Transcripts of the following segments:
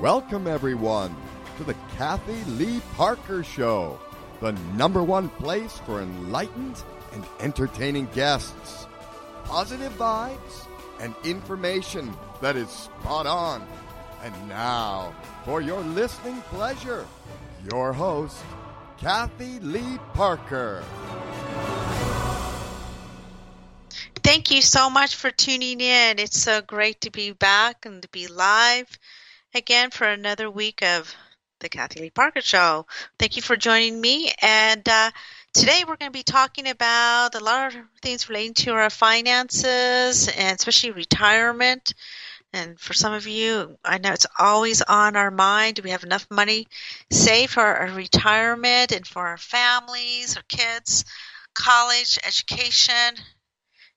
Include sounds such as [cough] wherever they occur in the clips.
Welcome, everyone, to the Kathy Lee Parker Show, the number one place for enlightened and entertaining guests, positive vibes, and information that is spot on. And now, for your listening pleasure, your host, Kathy Lee Parker. Thank you so much for tuning in. It's so great to be back and to be live again for another week of the Kathy Lee Parker Show. Thank you for joining me. And uh, today we're going to be talking about a lot of things relating to our finances and especially retirement. And for some of you, I know it's always on our mind. Do we have enough money saved for our retirement and for our families, our kids, college, education,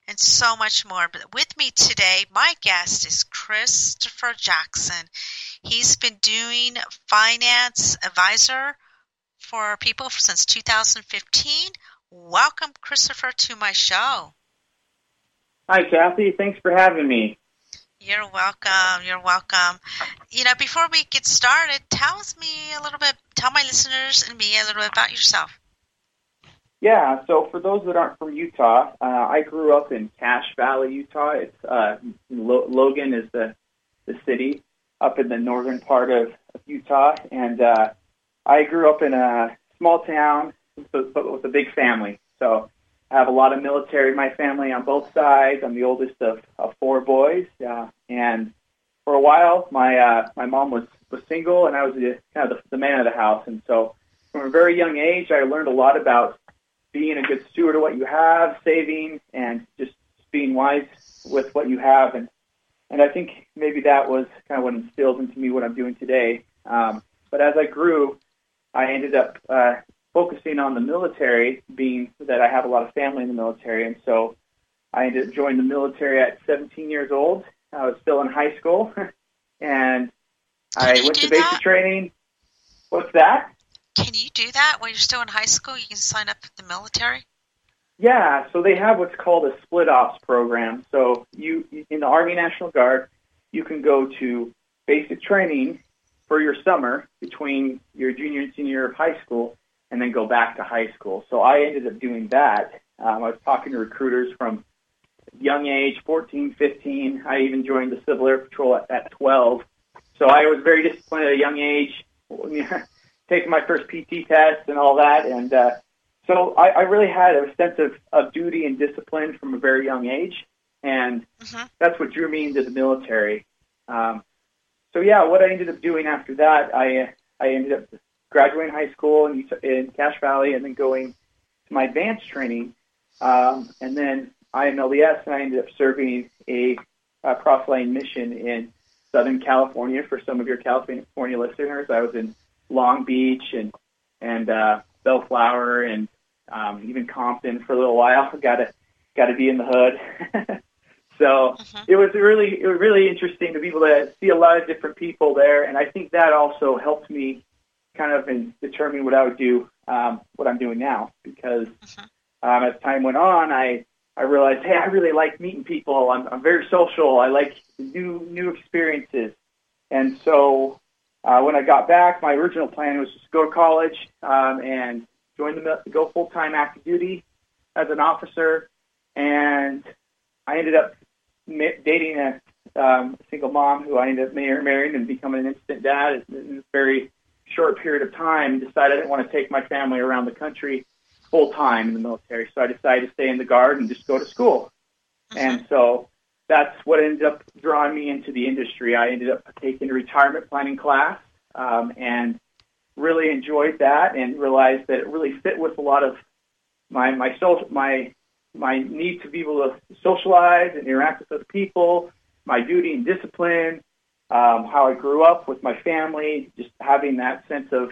and so much more. But with me today, my guest is Christopher Jackson. He's been doing finance advisor for people since 2015. Welcome, Christopher, to my show. Hi, Kathy. Thanks for having me. You're welcome. You're welcome. You know, before we get started, tell us me a little bit, tell my listeners and me a little bit about yourself. Yeah, so for those that aren't from Utah, uh, I grew up in Cache Valley, Utah. It's uh, Logan is the the city up in the northern part of, of Utah, and uh, I grew up in a small town, but with a big family. So I have a lot of military in my family on both sides. I'm the oldest of, of four boys, uh, and for a while, my uh, my mom was was single, and I was the, kind of the, the man of the house. And so, from a very young age, I learned a lot about being a good steward of what you have, saving, and just being wise with what you have. And and I think maybe that was kind of what instilled into me what I'm doing today. Um, but as I grew, I ended up uh, focusing on the military, being that I have a lot of family in the military, and so I ended up joining the military at 17 years old. I was still in high school, [laughs] and I went to basic that? training. What's that? Do that when you're still in high school? You can sign up for the military? Yeah, so they have what's called a split ops program. So you in the Army National Guard, you can go to basic training for your summer between your junior and senior year of high school, and then go back to high school. So I ended up doing that. Um, I was talking to recruiters from young age, 14, 15. I even joined the Civil Air Patrol at, at 12. So I was very disciplined at a young age. [laughs] taking my first PT test and all that. And uh, so I, I really had a sense of, of duty and discipline from a very young age. And Mhm. that's what drew me into the military. Um, so yeah, what I ended up doing after that, I I ended up graduating high school in, in Cache Valley and then going to my advanced training. Um, and then I'm LDS, and I ended up serving a, a cross-line mission in Southern California for some of your California listeners. I was in Long Beach and and uh, Bellflower and um, even Compton for a little while. Got to got to be in the hood. [laughs] so Mhm. it was really it was really interesting to be able to see a lot of different people there, and I think that also helped me kind of in determining what I would do, um, what I'm doing now, because Mhm. um, as time went on, I I realized, hey, I really like meeting people. I'm, I'm very social. I like new new experiences, and so uh, when I got back, my original plan was just go to college um, and join the mil- go full time active duty as an officer, and I ended up dating a um, single mom who I ended up mar- marrying and becoming an instant dad in a very short period of time. Decided I didn't want to take my family around the country full time in the military, so I decided to stay in the guard and just go to school. Mhm. And so that's what ended up drawing me into the industry. I ended up taking a retirement planning class um, and really enjoyed that and realized that it really fit with a lot of my my social my my need to be able to socialize and interact with other people, my duty and discipline, um, how I grew up with my family, just having that sense of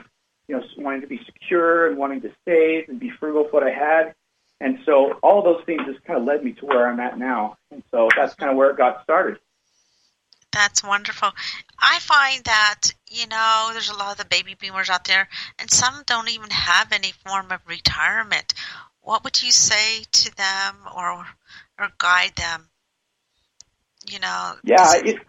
you know wanting to be secure and wanting to save and be frugal with what I had. And so all those things just kind of led me to where I'm at now. And so that's kind of where it got started. That's wonderful. I find that, you know, there's a lot of the baby boomers out there, and some don't even have any form of retirement. What would you say to them or or guide them? You know, Yeah, it-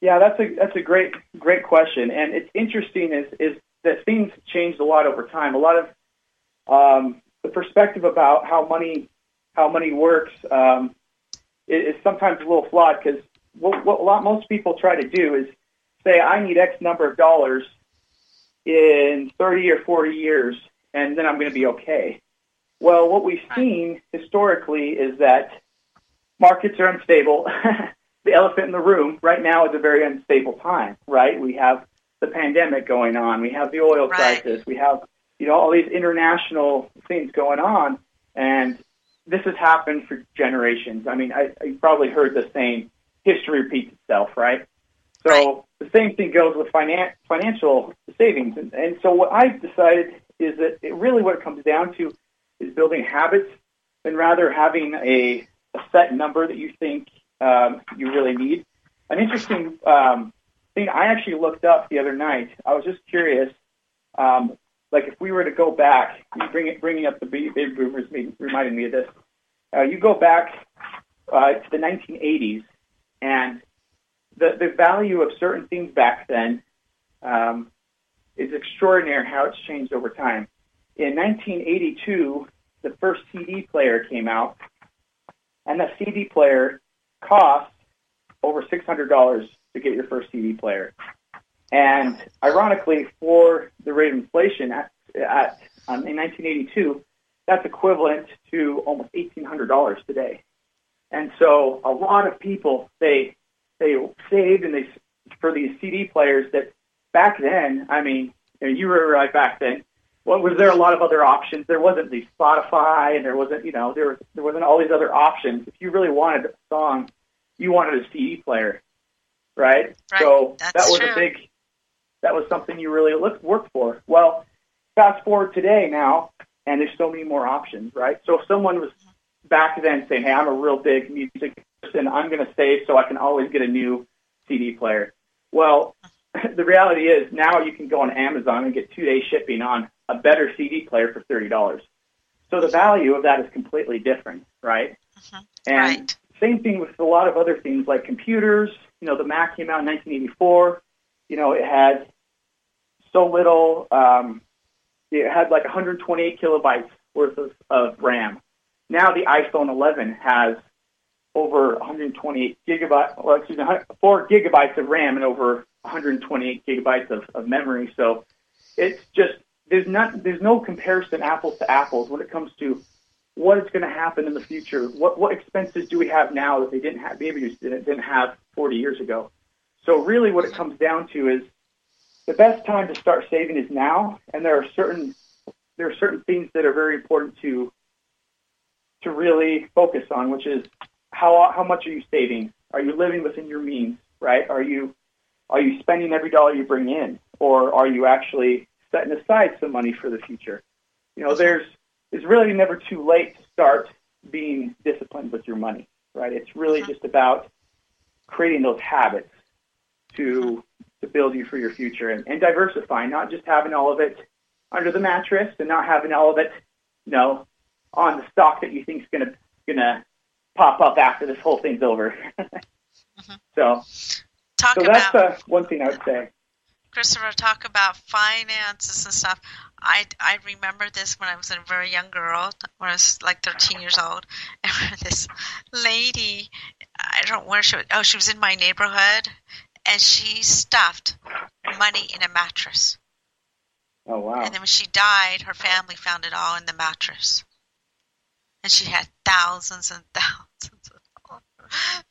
Yeah, that's a that's a great great question, and it's interesting is is that things changed a lot over time. A lot of um, the perspective about how money how money works um, is, is sometimes a little flawed because what, what a lot most people try to do is say I need X number of dollars in 30 or 40 years, and then I'm going to be okay. Well, what we've seen historically is that markets are unstable. [laughs] the elephant in the room right now is a very unstable time, right? We have the pandemic going on, we have the oil Right. crisis, we have you know all these international things going on, and this has happened for generations. I mean, I, you probably heard the saying, "History repeats itself," right? So Right. the same thing goes with finan- financial savings, and, and so what I've decided is that it really what it comes down to is building habits, and rather having a, a set number that you think um, you really need. An interesting um, thing I actually looked up the other night. I was just curious, um, like if we were to go back, bring it, bringing up the baby boomers reminded me of this. Uh, you go back uh, to the 1980s, and the the value of certain things back then um, is extraordinary. How it's changed over time. In 1982, the first CD player came out, and the CD player cost over $600 to get your first CD player. And ironically, for the rate of inflation at, at um, in 1982, that's equivalent to almost $1,800 today. And so, a lot of people they they saved and they for these CD players that back then. I mean, you, know, you were right back then. What was there a lot of other options? There wasn't the Spotify, and there wasn't you know there was there wasn't all these other options. If you really wanted a song, you wanted a CD player, right? Right. So That's that was true. a big that was something you really looked worked for. Well, fast forward today now, and there's so many more options, right? So if someone was back then saying, "Hey, I'm a real big music person. I'm going to save so I can always get a new CD player." Well, [laughs] the reality is now you can go on Amazon and get two day shipping on a better CD player for thirty dollars. So the value of that is completely different, right? Mhm. And Right. same thing with a lot of other things like computers. You know, the Mac came out in 1984. You know, it had so little. Um, it had like 128 kilobytes worth of, of RAM. Now the iPhone 11 has over 128 gigabytes, well, excuse me, four gigabytes of RAM and over 128 gigabytes of, of memory. So it's just there's not there's no comparison apples to apples when it comes to what is going to happen in the future. What what expenses do we have now that they didn't have didn't, didn't have 40 years ago? So really, what it comes down to is the best time to start saving is now, and there are certain there are certain things that are very important to to really focus on, which is how how much are you saving? Are you living within your means? Right? Are you are you spending every dollar you bring in, or are you actually setting aside some money for the future? You know, there's it's really never too late to start being disciplined with your money. Right? It's really Mhm. just about creating those habits to to build you for your future and, and diversifying, not just having all of it under the mattress and not having all of it, you know, on the stock that you think is gonna gonna pop up after this whole thing's over. [laughs] So, Talk so that's about uh, one thing I would say. Christopher, talk about finances and stuff. I, I remember this when I was a very young girl, when I was like 13 years old. And [laughs] this lady, I don't know where she was, oh, she was in my neighborhood, and she stuffed money in a mattress. Oh wow. And then when she died, her family found it all in the mattress. And she had thousands and [laughs] thousands of dollars.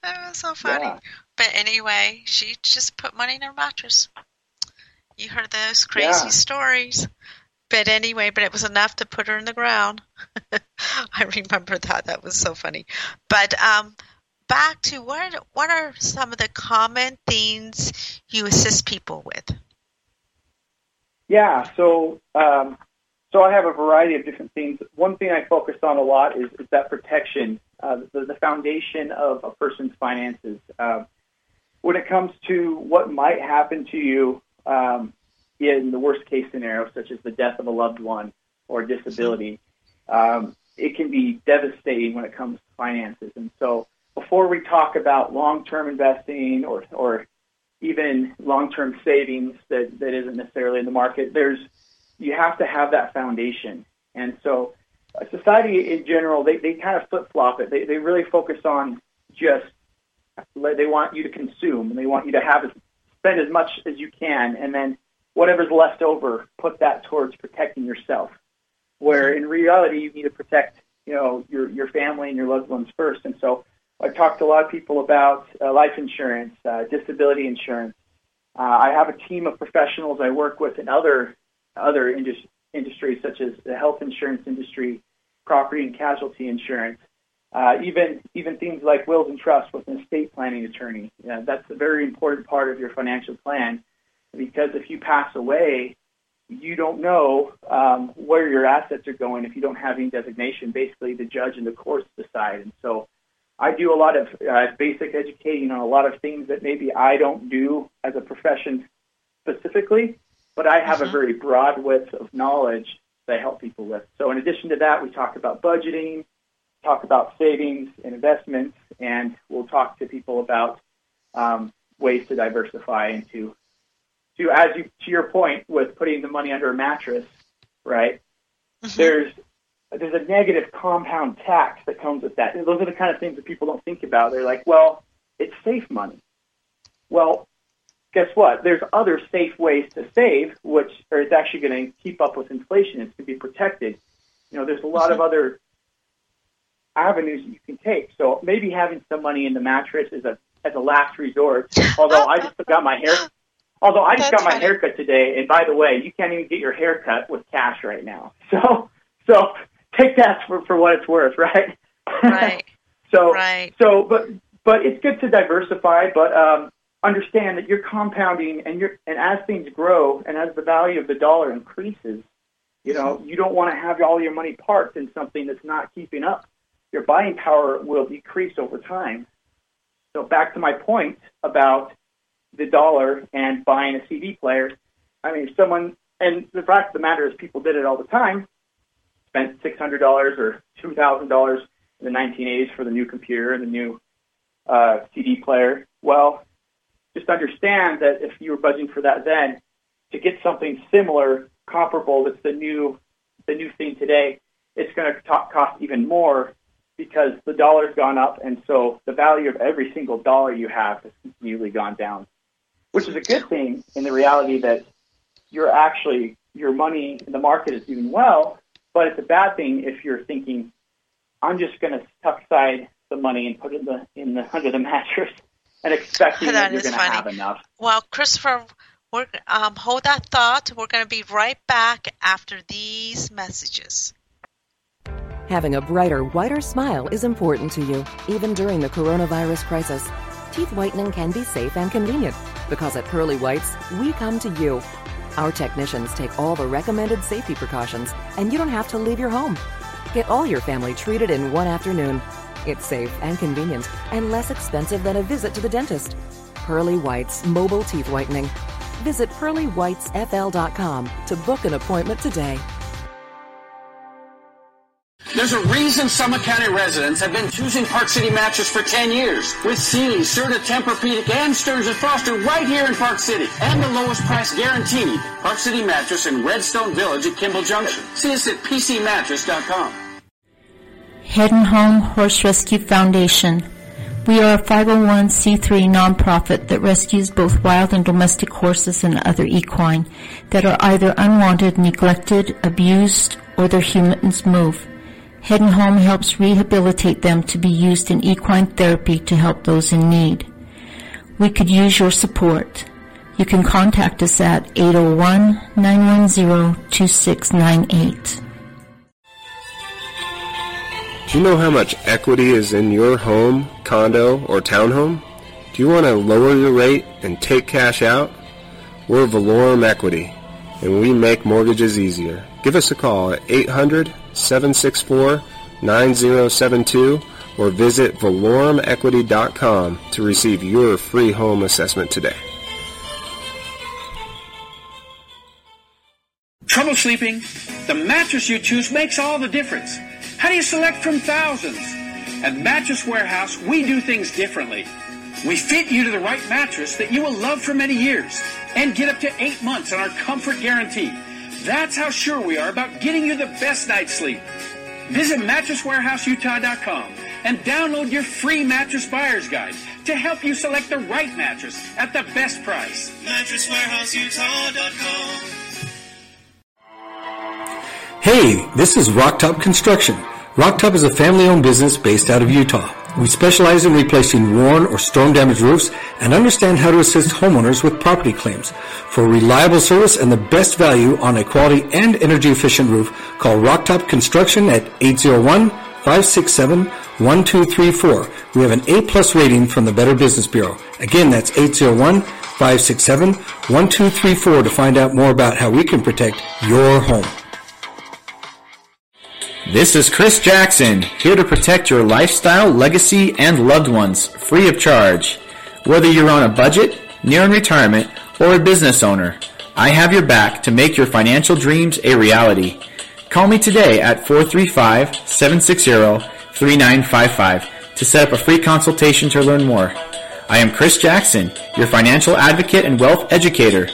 It was so funny. Yeah. But anyway, she just put money in her mattress. You heard those crazy Yeah. stories. But anyway, but it was enough to put her in the ground. [laughs] I remember that. That was so funny. But um, back to what what are some of the common things you assist people with? Yeah, so um, so I have a variety of different things. One thing I focus on a lot is, is that protection, uh, the, the foundation of a person's finances. Uh, when it comes to what might happen to you um, in the worst case scenario, such as the death of a loved one or disability, um, it can be devastating when it comes to finances. And so, before we talk about long-term investing or or even long-term savings that, that isn't necessarily in the market. There's you have to have that foundation, and so uh, society in general they, they kind of flip flop it. They they really focus on just they want you to consume and they want you to have spend as much as you can, and then whatever's left over, put that towards protecting yourself. Where in reality, you need to protect you know your your family and your loved ones first, and so I've talked to a lot of people about uh, life insurance, uh, disability insurance. Uh, I have a team of professionals I work with in other other indus- industries such as the health insurance industry, property and casualty insurance, uh, even even things like wills and trusts with an estate planning attorney. That's a very important part of your financial plan because if you pass away, you don't know um, where your assets are going if you don't have any designation. Basically, the judge and the courts decide, and so I do a lot of uh, basic educating on a lot of things that maybe I don't do as a profession specifically, but I have mm-hmm. a very broad width of knowledge that I help people with. So in addition to that, we talk about budgeting, talk about savings and investments, and we'll talk to people about um, ways to diversify into to as you to your point with putting the money under a mattress, right? Mm-hmm. There's there's a negative compound tax that comes with that. those are the kind of things that people don't think about. They're like, well, it's safe money. Well, guess what? There's other safe ways to save, which are it's actually going to keep up with inflation. It's going to be protected. You know, there's a lot of mm-hmm. other avenues that you can take. So maybe having some money in the mattress is a as a last resort. [laughs] Although I just got my hair, although I just got my haircut today, and by the way, you can't even get your haircut with cash right now. [laughs] So so take that for, for what it's worth, right? Right. [laughs] so, right. so, but, but it's good to diversify, but, um, understand that you're compounding and you're, and as things grow and as the value of the dollar increases, you know, you don't want to have all your money parked in something that's not keeping up. Your buying power will decrease over time. So back to my point about the dollar and buying a CD player. I mean, if someone, and the fact of the matter is people did it all the time spent $600 or $2,000 in the 1980s for the new computer and the new uh, CD player. Well, just understand that if you were budgeting for that then, to get something similar, comparable, that's the new the new thing today, it's going to cost even more because the dollar's gone up, and so the value of every single dollar you have has continually gone down, which is a good thing in the reality that you're actually your money in the market is doing well but it's a bad thing if you're thinking, I'm just going to tuck aside the money and put it in the, in the under the [laughs] mattress and expecting that, that you're going to have enough. Well, Christopher, we're, um, hold that thought. We're going to be right back after these messages. Having a brighter, whiter smile is important to you, even during the coronavirus crisis. Teeth whitening can be safe and convenient because at Pearly Whites, we come to you our technicians take all the recommended safety precautions, and you don't have to leave your home. Get all your family treated in one afternoon. It's safe and convenient and less expensive than a visit to the dentist. Pearly White's Mobile Teeth Whitening. Visit pearlywhitesfl.com to book an appointment today. There's a reason Summit County residents have been choosing Park City Mattress for 10 years. With Sealy, Serta, Tempur-Pedic, and Stearns & Foster right here in Park City. And the lowest price guaranteed. Park City Mattress in Redstone Village at Kimball Junction. See us at pcmattress.com. And Home Horse Rescue Foundation. We are a 501c3 nonprofit that rescues both wild and domestic horses and other equine that are either unwanted, neglected, abused, or their humans move. And Home helps rehabilitate them to be used in equine therapy to help those in need. We could use your support. You can contact us at 801-910-2698. Do you know how much equity is in your home, condo, or townhome? Do you want to lower your rate and take cash out? We're Valorum Equity, and we make mortgages easier. Give us a call at 800 764 9072 or visit valorumequity.com to receive your free home assessment today. Trouble sleeping? The mattress you choose makes all the difference. How do you select from thousands? At Mattress Warehouse, we do things differently. We fit you to the right mattress that you will love for many years and get up to eight months on our comfort guarantee. That's how sure we are about getting you the best night's sleep. Visit MattressWarehouseUtah.com and download your free mattress buyer's guide to help you select the right mattress at the best price. MattressWarehouseUtah.com. Hey, this is Rocktop Construction. Rocktop is a family-owned business based out of Utah. We specialize in replacing worn or storm-damaged roofs and understand how to assist homeowners with property claims. For reliable service and the best value on a quality and energy-efficient roof, call Rocktop Construction at 801-567-1234. We have an A-plus rating from the Better Business Bureau. Again, that's 801-567-1234 to find out more about how we can protect your home. This is Chris Jackson, here to protect your lifestyle, legacy, and loved ones, free of charge. Whether you're on a budget, nearing retirement, or a business owner, I have your back to make your financial dreams a reality. Call me today at 435-760-3955 to set up a free consultation to learn more. I am Chris Jackson, your financial advocate and wealth educator.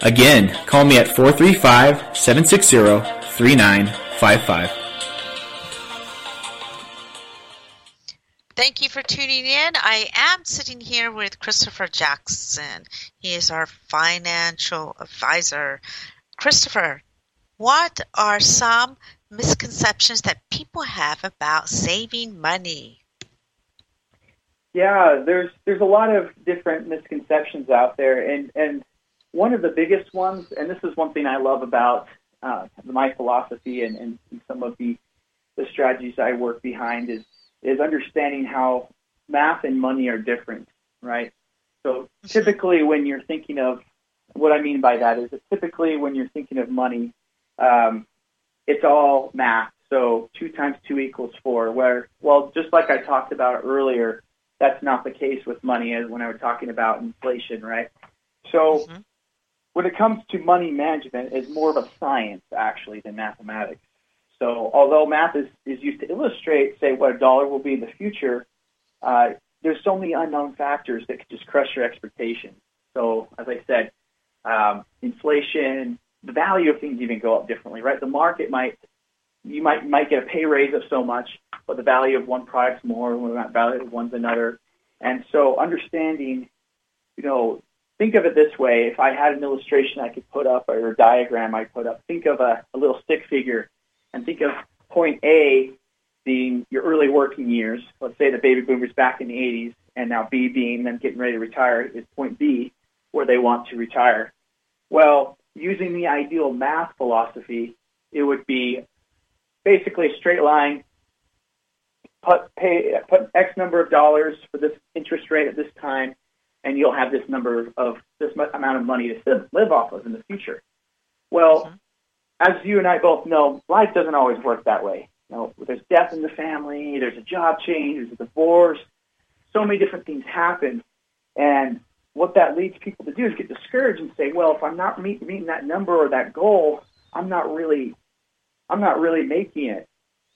Again, call me at 435-760-3955. Thank you for tuning in. I am sitting here with Christopher Jackson. He is our financial advisor. Christopher, what are some misconceptions that people have about saving money? Yeah, there's there's a lot of different misconceptions out there, and and one of the biggest ones, and this is one thing I love about uh, my philosophy and, and some of the the strategies I work behind is is understanding how math and money are different, right? So typically, when you're thinking of what I mean by that is that typically when you're thinking of money, um, it's all math. So two times two equals four. Where well, just like I talked about earlier, that's not the case with money as when I was talking about inflation, right? So mm-hmm. when it comes to money management, it's more of a science actually than mathematics. So although math is, is used to illustrate, say, what a dollar will be in the future, uh, there's so many unknown factors that could just crush your expectations. So as I said, um, inflation, the value of things even go up differently, right? The market might you might might get a pay raise of so much, but the value of one product's more, the value of one's another. And so understanding, you know, think of it this way: if I had an illustration I could put up or a diagram I put up, think of a, a little stick figure and think of point A being your early working years. Let's say the baby boomers back in the 80s, and now B being them getting ready to retire is point B, where they want to retire. Well, using the ideal math philosophy, it would be basically a straight line. Put pay put X number of dollars for this interest rate at this time, and you'll have this number of this amount of money to live off of in the future. Well, mm-hmm as you and I both know, life doesn't always work that way. You know, there's death in the family, there's a job change, there's a divorce, so many different things happen, and what that leads people to do is get discouraged and say, well, if I'm not meet, meeting that number or that goal, I'm not really, I'm not really making it.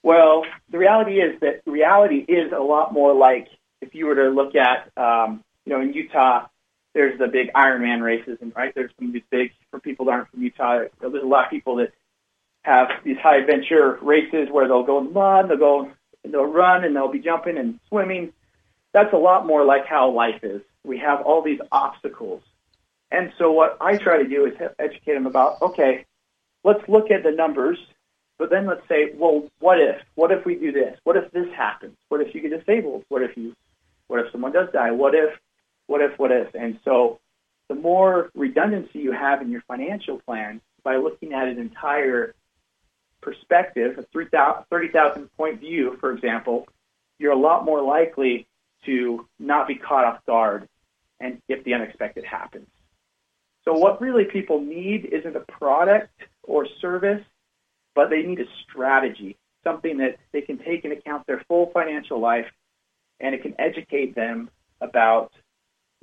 Well, the reality is that reality is a lot more like if you were to look at, um, you know, in Utah, there's the big Ironman races, and right there's some of these big for people that aren't from Utah. There's a lot of people that have these high adventure races where they'll go in the mud, they'll go, they'll run, and they'll be jumping and swimming. That's a lot more like how life is. We have all these obstacles, and so what I try to do is educate them about okay, let's look at the numbers, but then let's say, well, what if? What if we do this? What if this happens? What if you get disabled? What if you? What if someone does die? What if what if, what if. And so the more redundancy you have in your financial plan by looking at an entire perspective, a 30,000 point view, for example, you're a lot more likely to not be caught off guard and if the unexpected happens. So what really people need isn't a product or service, but they need a strategy, something that they can take into account their full financial life and it can educate them about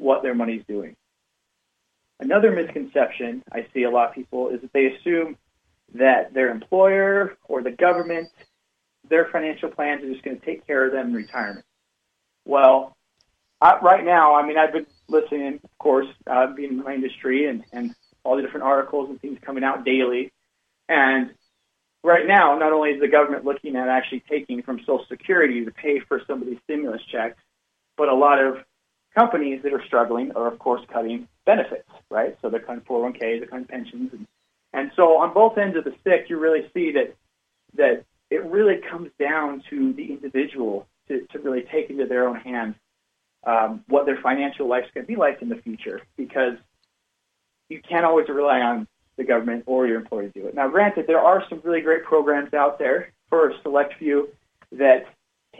what their money's doing. Another misconception I see a lot of people is that they assume that their employer or the government, their financial plans are just going to take care of them in retirement. Well, I, right now, I mean, I've been listening, of course, uh, being in my industry and, and all the different articles and things coming out daily. And right now, not only is the government looking at actually taking from Social Security to pay for some of these stimulus checks, but a lot of companies that are struggling are, of course, cutting benefits, right? So they're cutting 401ks, they're cutting pensions, and and so on both ends of the stick, you really see that that it really comes down to the individual to, to really take into their own hands um, what their financial life's going to be like in the future, because you can't always rely on the government or your employer to do it. Now, granted, there are some really great programs out there for a select few that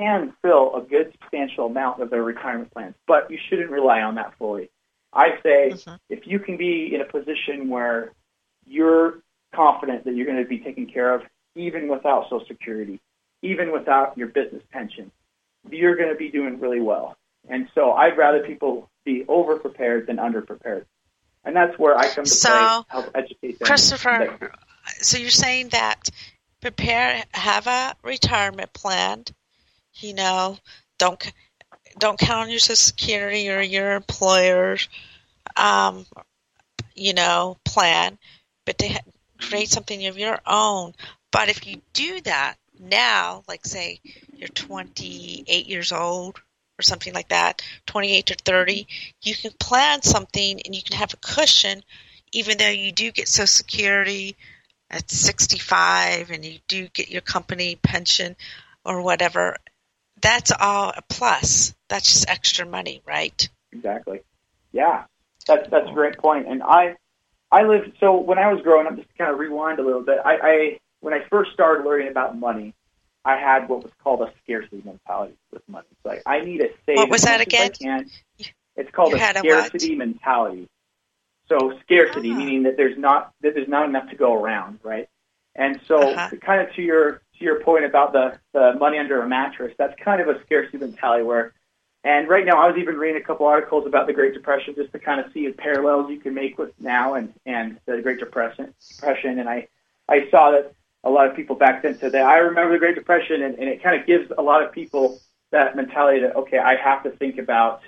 can fill a good substantial amount of their retirement plans, but you shouldn't rely on that fully. I say Mhm. if you can be in a position where you're confident that you're going to be taken care of even without Social Security, even without your business pension, you're going to be doing really well. And so I'd rather people be over prepared than under prepared. And that's where I come to So, play, help educate them. Christopher, so you're saying that prepare, have a retirement plan. You know, don't don't count on your Social Security or your employer's, um, you know, plan, but to ha- create something of your own. But if you do that now, like say you're 28 years old or something like that, 28 to 30, you can plan something and you can have a cushion, even though you do get Social Security at 65 and you do get your company pension or whatever. That's all a plus. That's just extra money, right? Exactly. Yeah, that's that's a great point. And I, I lived so when I was growing up. Just to kind of rewind a little bit. I, I when I first started learning about money, I had what was called a scarcity mentality with money. It's like I need to save What was that again? as I can. It's called you a had a scarcity mentality. So scarcity Ah. meaning that there's not that there's not enough to go around, right? And so, Uh-huh. kind of to your to your point about the the money under a mattress, that's kind of a scarcity mentality where and right now, I was even reading a couple articles about the Great Depression just to kind of see the parallels you can make with now and and the Great Depression. Depression, and I I saw that a lot of people back then said that I remember the Great Depression, and, and it kind of gives a lot of people that mentality that okay, I have to think about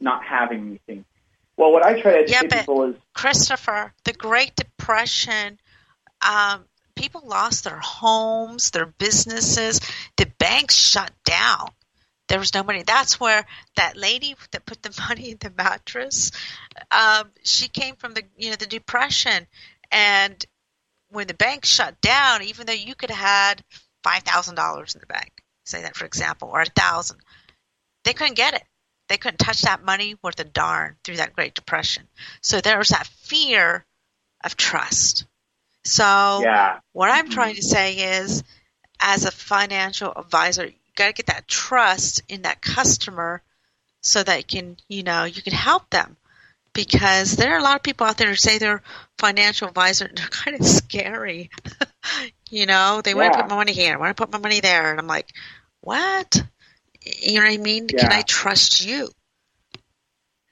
not having anything. Well, what I try to Yeah, educate but- people is Christopher, the Great Depression, um, people lost their homes, their businesses, the banks shut down. There was no money. That's where that lady that put the [laughs] money in the mattress, um, she came from the you know the depression, and when the bank shut down, even though you could have had five thousand dollars in the bank, say that for example, or a thousand, they couldn't get it. They couldn't touch that money worth a darn through that Great Depression. So there was that fear of trust. So yeah, what I'm mm-hmm. trying to say is, as a financial advisor, you got to get that trust in that customer so that you can, you know, you can help them. Because there are a lot of people out there who say they're financial advisor, and [laughs] they're kind of scary. [laughs] you know, they want to put my money here, I want to put my money there, and I'm like, what? You know what I mean? Can I trust you?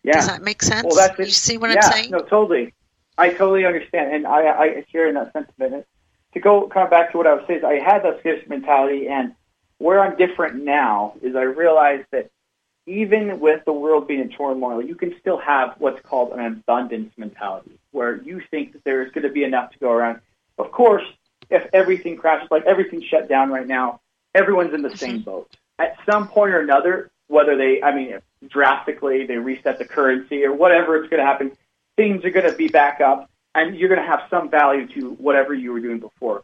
yeah. Does that make sense? Well, that's it. You see what yeah, I'm saying? No, totally. I totally understand, and I, I share in that sentiment. To go kind of back to what I was saying, I had that scarcity mentality, and where I'm different now is I realize that even with the world being in turmoil, you can still have what's called an abundance mentality, where you think that there is going to be enough to go around. Of course, if everything crashes, like everything's shut down right now, everyone's in the mm-hmm. same boat. At some point or another, whether they, I mean, drastically they reset the currency or whatever it's going to happen, things are going to be back up, and you're going to have some value to whatever you were doing before.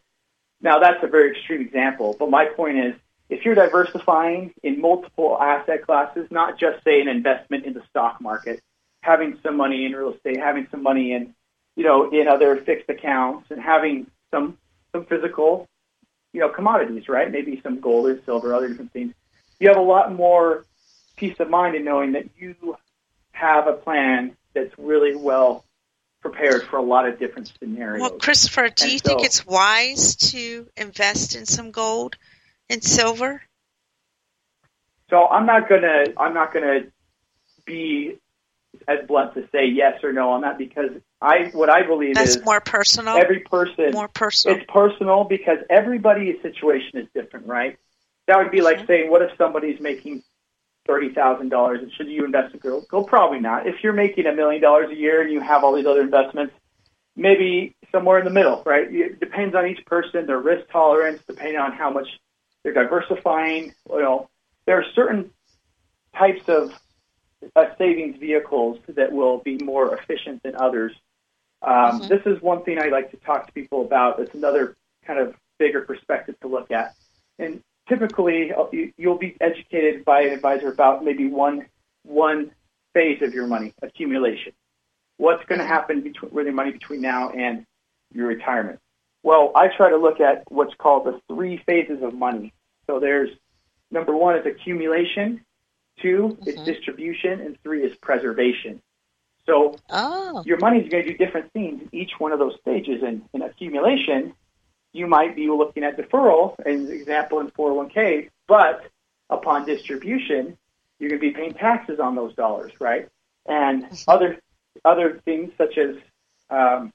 Now, that's a very extreme example, but my point is, if you're diversifying in multiple asset classes, not just say an investment in the stock market, having some money in real estate, having some money in, you know, in other fixed accounts, and having some some physical, you know, commodities, right? Maybe some gold or silver, other different things. You have a lot more peace of mind in knowing that you have a plan that's really well prepared for a lot of different scenarios. Well, Christopher, do And you think it's wise to invest in some gold and silver? So I'm not gonna I'm not gonna be as blunt to say yes or no on that because I what I believe That's is more personal. every person more personal. it's personal because everybody's situation is different, right? That would be like mm-hmm. saying, what if somebody's making thirty thousand dollars. And should you invest in gold? Gold probably not. If you're making a million dollars a year and you have all these other investments, maybe somewhere in the middle, right? It depends on each person, their risk tolerance, depending on how much they're diversifying. You know, there are certain types of uh, savings vehicles that will be more efficient than others. Um, mm-hmm. This is one thing I like to talk to people about. It's another kind of bigger perspective to look at. And typically, uh, you'll be educated by an advisor about maybe one one phase of your money accumulation. What's going to mm-hmm. happen between, with your money between now and your retirement? Well, I try to look at what's called the three phases of money. So there's number one is accumulation, 2 mm-hmm. is distribution, and three is preservation. So oh. your money is going to do different things in each one of those stages. And in accumulation, you might be looking at deferral, an example in 401k, but upon distribution, you're going to be paying taxes on those dollars, right? And other other things such as um,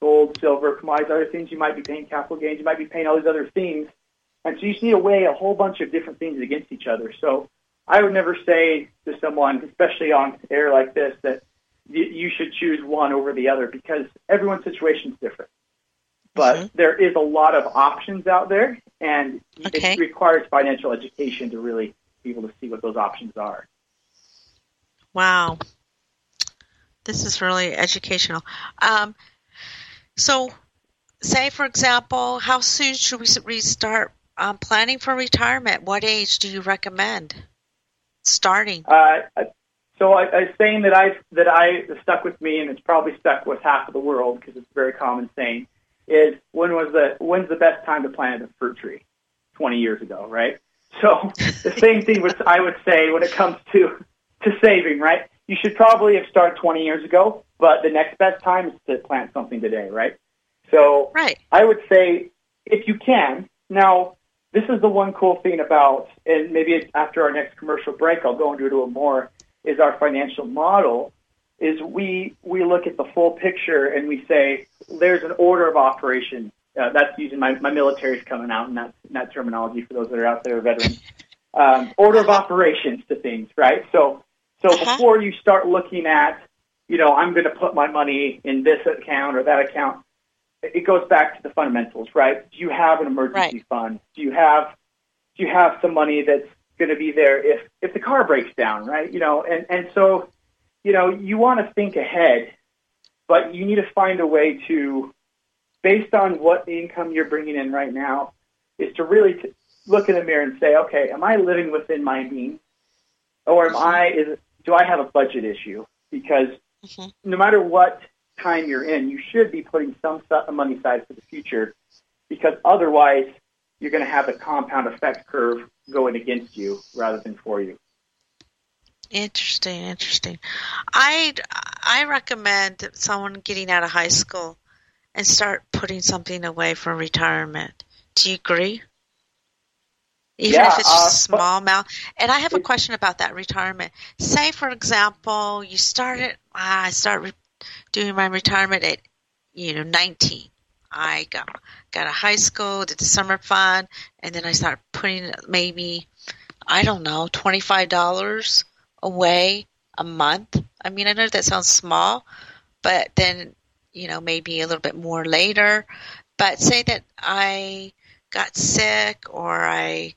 gold, silver, commodities, other things you might be paying capital gains, you might be paying all these other things, and so you just need to weigh a whole bunch of different things against each other. So I would never say to someone, especially on air like this, that you should choose one over the other because everyone's situation is different. But mm-hmm. there is a lot of options out there, and okay. it requires financial education to really be able to see what those options are. Wow. This is really educational. Um, so, say, for example, how soon should we start um, planning for retirement? What age do you recommend starting? Uh, so I, I saying that I that I stuck with me, and it's probably stuck with half of the world because it's a very common saying. Is when was the when's the best time to plant a fruit tree? Twenty years ago, right? So the same thing was I would say when it comes to to saving, right? You should probably have started 20 years ago, but the next best time is to plant something today, right? So right. I would say if you can. Now, this is the one cool thing about, and maybe after our next commercial break, I'll go into it a little more is our financial model is we we look at the full picture and we say there's an order of operation. Uh, that's using my my military's coming out in that in that terminology for those that are out there veterans. Um, order of operations to things, right? So so uh-huh. before you start looking at, you know, I'm going to put my money in this account or that account, it goes back to the fundamentals, right? Do you have an emergency right. fund? Do you have do you have some money that's going to be there if if the car breaks down, right? You know, and and so you know you want to think ahead, but you need to find a way to, based on what the income you're bringing in right now, is to really t- look in the mirror and say, okay, am I living within my means, or am I is do I have a budget issue? Because mm-hmm. no matter what time you're in, you should be putting some money aside for the future, because otherwise you're going to have a compound effect curve going against you rather than for you. Interesting, interesting. I I recommend someone getting out of high school and start putting something away for retirement. Do you agree? Even yeah, if it's just uh, a small amount. And I have a question about that retirement. Say, for example, you started. I start re- doing my retirement at you know 19. I got got a high school, did the summer fund, and then I started putting maybe I don't know twenty five dollars away a month. I mean, I know that sounds small, but then you know maybe a little bit more later. But say that I got sick or I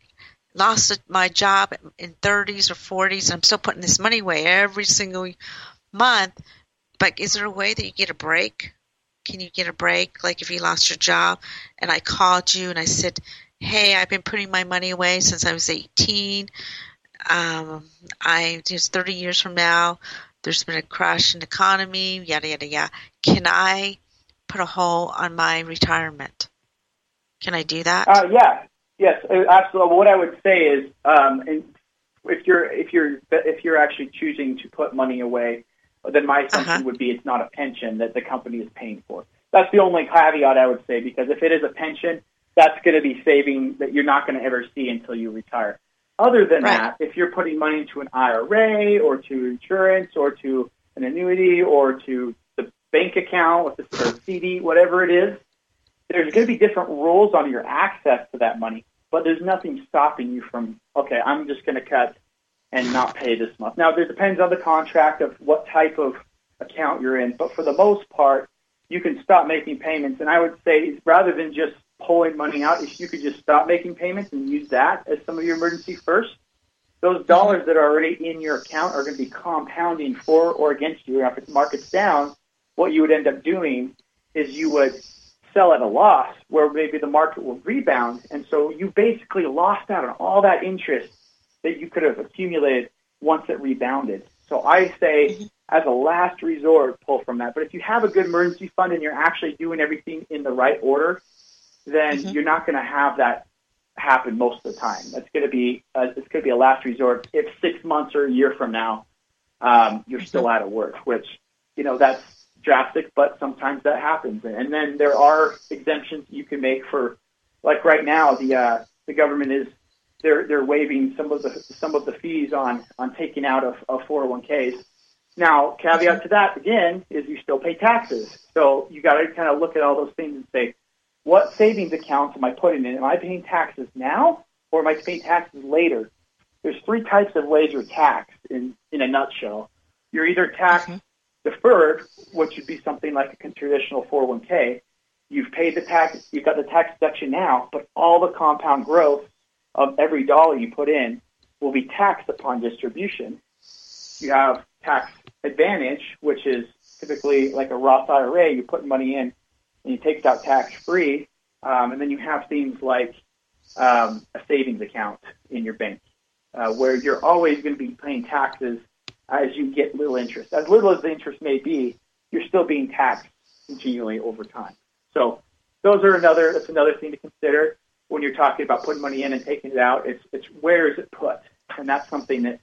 lost my job in 30s or 40s and I'm still putting this money away every single month. But is there a way that you get a break? Can you get a break? Like if you lost your job and I called you and I said, Hey, I've been putting my money away since I was 18. Um, I just 30 years from now, there's been a crash in the economy, yada, yada, yada. Can I put a hole on my retirement? Can I do that? Uh, yeah. Yes, uh, absolutely. What I would say is, um, if you're if you're if you're actually choosing to put money away, then my assumption uh-huh. would be it's not a pension that the company is paying for. That's the only caveat I would say because if it is a pension, that's going to be saving that you're not going to ever see until you retire. Other than right. that, if you're putting money into an IRA or to insurance or to an annuity or to the bank account with a CD, whatever it is, there's going to be different rules on your access to that money, but there's nothing stopping you from, okay, I'm just going to cut and not pay this month. Now, it depends on the contract of what type of account you're in, but for the most part, you can stop making payments. And I would say rather than just pulling money out, if you could just stop making payments and use that as some of your emergency first, those mm-hmm. dollars that are already in your account are going to be compounding for or against you. And if the market's down, what you would end up doing is you would sell at a loss where maybe the market will rebound. And so you basically lost out on all that interest that you could have accumulated once it rebounded. So I say, mm-hmm. as a last resort, pull from that. But if you have a good emergency fund and you're actually doing everything in the right order, then mm-hmm. you're not going to have that happen most of the time. That's going to be uh, it's going to be a last resort. If six months or a year from now, um, you're mm-hmm. still out of work, which you know that's drastic, but sometimes that happens. And then there are exemptions you can make for, like right now, the uh, the government is they're they're waiving some of the some of the fees on on taking out of, of 401ks. Now, caveat to that again is you still pay taxes, so you got to kind of look at all those things and say, what savings accounts am I putting in? Am I paying taxes now, or am I paying taxes later? There's three types of ways you're taxed in in a nutshell. You're either taxed mm-hmm deferred, which would be something like a traditional 401k, you've paid the tax, you've got the tax deduction now, but all the compound growth of every dollar you put in will be taxed upon distribution. You have tax advantage, which is typically like a Roth IRA. You put money in and you take it out tax free. Um, and then you have things like um, a savings account in your bank, uh, where you're always going to be paying taxes as you get little interest. As little as the interest may be, you're still being taxed continually over time. So those are another that's another thing to consider when you're talking about putting money in and taking it out. It's it's where is it put, and that's something that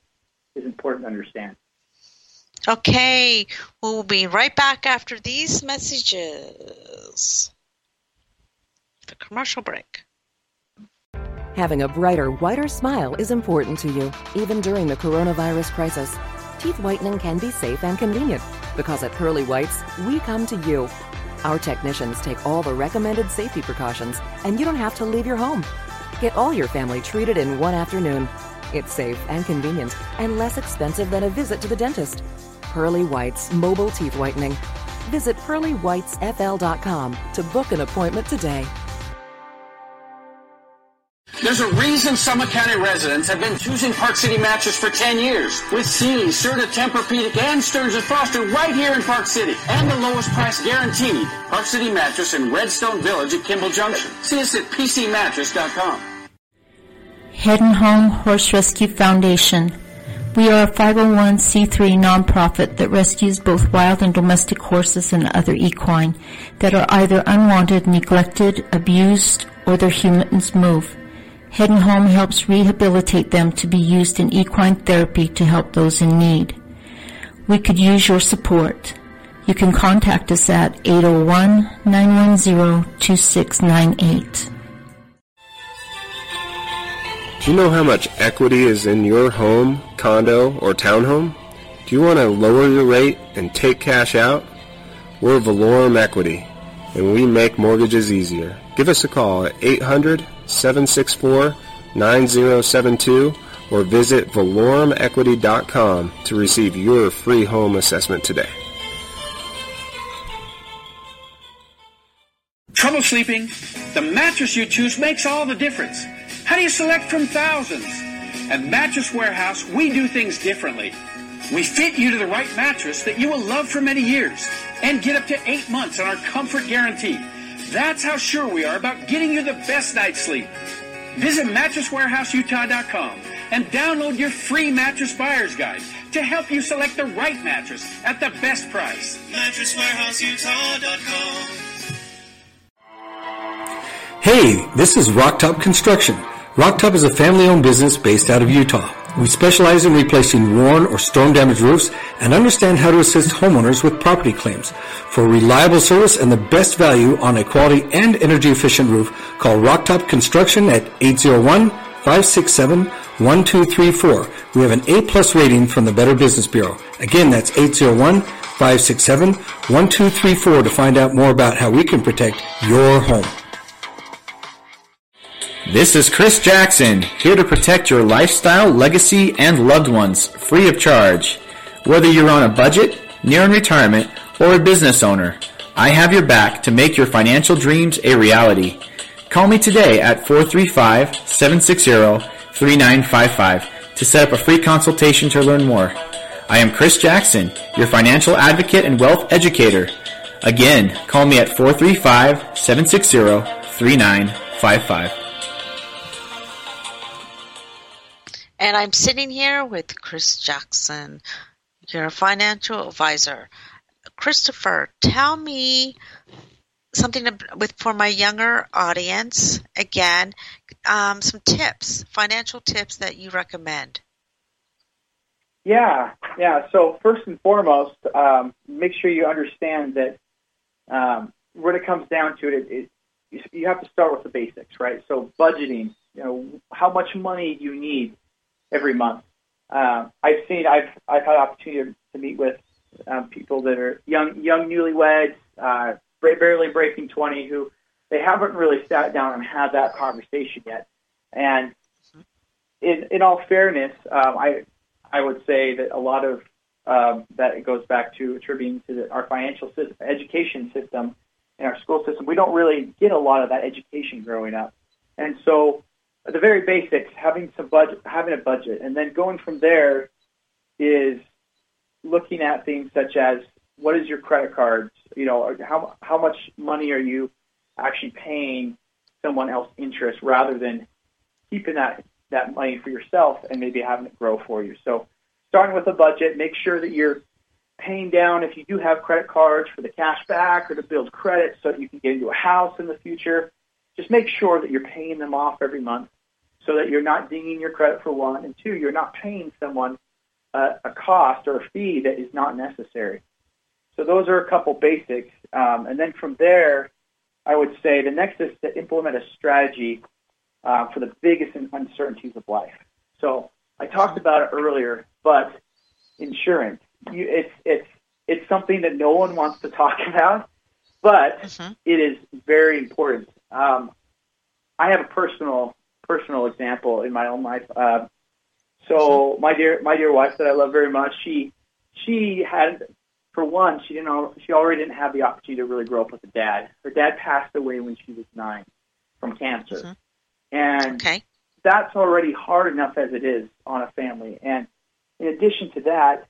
is important to understand. Okay, we'll be right back after these messages. The commercial break. Having a brighter, whiter smile is important to you, even during the coronavirus crisis teeth whitening can be safe and convenient because at Pearly Whites, we come to you. Our technicians take all the recommended safety precautions, and you don't have to leave your home. Get all your family treated in one afternoon. It's safe and convenient and less expensive than a visit to the dentist. Pearly Whites Mobile Teeth Whitening. Visit pearlywhitesfl.com to book an appointment today. There's a reason Summit County residents have been choosing Park City Mattress for 10 years. With Sealy, Serta, Tempur-Pedic, and Stearns & Foster right here in Park City. And the lowest price guaranteed. Park City Mattress in Redstone Village at Kimball Junction. See us at pcmattress.com. Head and Home Horse Rescue Foundation. We are a 501c3 nonprofit that rescues both wild and domestic horses and other equine that are either unwanted, neglected, abused, or their humans move. Head and Home helps rehabilitate them to be used in equine therapy to help those in need. We could use your support. You can contact us at 801-910-2698. Do you know how much equity is in your home, condo, or townhome? Do you want to lower your rate and take cash out? We're Valorum Equity, and we make mortgages easier. Give us a call at 800 764 9072 or visit valorumequity.com to receive your free home assessment today. Trouble sleeping? The mattress you choose makes all the difference. How do you select from thousands? At Mattress Warehouse, we do things differently. We fit you to the right mattress that you will love for many years and get up to eight months on our comfort guarantee. That's how sure we are about getting you the best night's sleep. Visit MattressWarehouseUtah.com and download your free mattress buyer's guide to help you select the right mattress at the best price. MattressWarehouseUtah.com. Hey, this is Rocktop Construction. Rocktop is a family-owned business based out of Utah. We specialize in replacing worn or storm-damaged roofs and understand how to assist homeowners with property claims. For reliable service and the best value on a quality and energy-efficient roof, call Rocktop Construction at 801-567-1234. We have an A-plus rating from the Better Business Bureau. Again, that's 801-567-1234 to find out more about how we can protect your home. This is Chris Jackson, here to protect your lifestyle, legacy, and loved ones free of charge. Whether you're on a budget, near in retirement, or a business owner, I have your back to make your financial dreams a reality. Call me today at 435-760-3955 to set up a free consultation to learn more. I am Chris Jackson, your financial advocate and wealth educator. Again, call me at 435-760-3955. And I'm sitting here with Chris Jackson, your financial advisor. Christopher, tell me something with for my younger audience. Again, um, some tips, financial tips that you recommend. Yeah, yeah. So first and foremost, um, make sure you understand that um, when it comes down to it, it, it, you have to start with the basics, right? So budgeting, you know, how much money you need every month. Uh, I've seen, I've, I've had opportunity to meet with um, people that are young, young newlyweds, uh, barely breaking 20, who they haven't really sat down and had that conversation yet. And in, in all fairness, um, I, I would say that a lot of um, that it goes back to attributing to the, our financial system, education system and our school system. We don't really get a lot of that education growing up, and so the very basics, having some budget, having a budget, and then going from there is looking at things such as what is your credit cards, you know, how how much money are you actually paying someone else interest rather than keeping that that money for yourself and maybe having it grow for you. So starting with a budget, make sure that you're paying down if you do have credit cards for the cash back or to build credit so that you can get into a house in the future. Just make sure that you're paying them off every month so that you're not dinging your credit for one, and two, you're not paying someone a, a cost or a fee that is not necessary. So those are a couple basics. Um, and then from there, I would say the next is to implement a strategy uh, for the biggest uncertainties of life. So I talked about it earlier, but insurance, you, it's it's it's something that no one wants to talk [laughs] about, but mm-hmm. it is very important. Um, I have a personal personal example in my own life. Uh, so my dear my dear wife that I love very much, she she had for one, she didn't she already didn't have the opportunity to really grow up with a dad. Her dad passed away when she was nine from cancer. Mm-hmm. And okay. that's already hard enough as it is on a family. And in addition to that,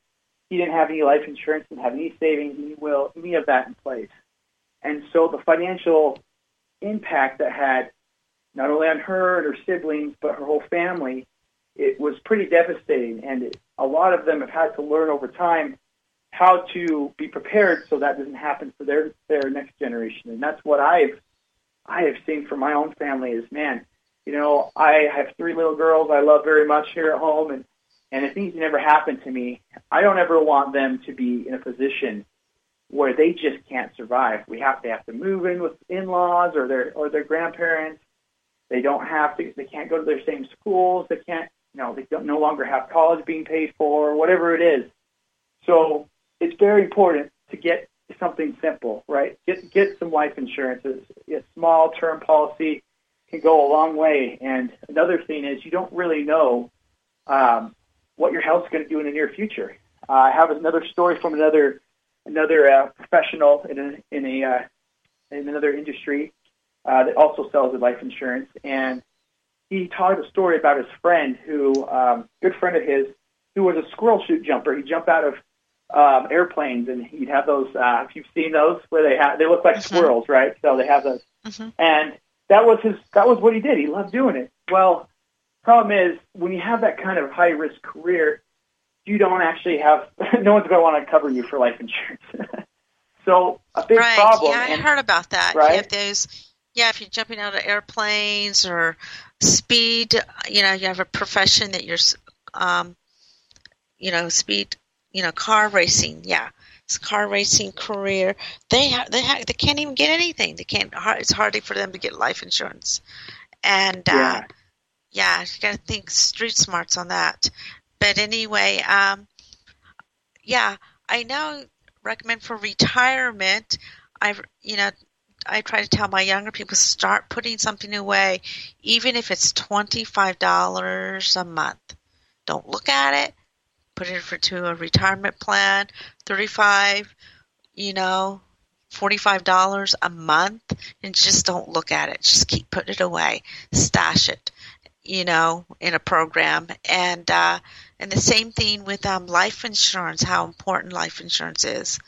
he didn't have any life insurance, didn't have any savings, any will, any of that in place. And so the financial impact that had not only on her and her siblings, but her whole family, it was pretty devastating. And it, a lot of them have had to learn over time how to be prepared so that doesn't happen for their their next generation. And that's what I've I have seen for my own family is man, you know, I have three little girls I love very much here at home, and and if things never happen to me, I don't ever want them to be in a position where they just can't survive. We have to have to move in with in-laws or their or their grandparents. They don't have to. They can't go to their same schools. They can't. You know, they don't no longer have college being paid for, whatever it is. So it's very important to get something simple, right? Get get some life insurance. A small term policy can go a long way. And another thing is you don't really know um, what your health's going to do in the near future. Uh, I have another story from another another uh, professional in a, in a uh, in another industry uh, that also sells life insurance, and he told a story about his friend who, um, good friend of his, who was a squirrel suit jumper. He'd jump out of um, airplanes, and he'd have those. Uh, if you've seen those, where they have they look like mm-hmm. squirrels, right? So they have those, mm-hmm. and that was his that was what he did. He loved doing it. Well, problem is when you have that kind of high risk career, you don't actually have [laughs] no one's going to want to cover you for life insurance. [laughs] so a big right. problem. Yeah, I and, heard about that. Right? You have those. Yeah, if you're jumping out of airplanes or speed, you know, you have a profession that you're, um, you know, speed, you know, car racing. Yeah, it's car racing career, they ha- they ha- they can't even get anything. They can't. It's hardly for them to get life insurance, and uh, yeah, you got to think street smarts on that. But anyway, um, yeah, I now recommend for retirement. I you know I try to tell my younger people start putting something away, even if it's twenty five dollars a month. Don't look at it. Put it for to a retirement plan, thirty five, you know, forty five dollars a month, and just don't look at it. Just keep putting it away, stash it, you know, in a program, and uh, and the same thing with um, life insurance. How important life insurance is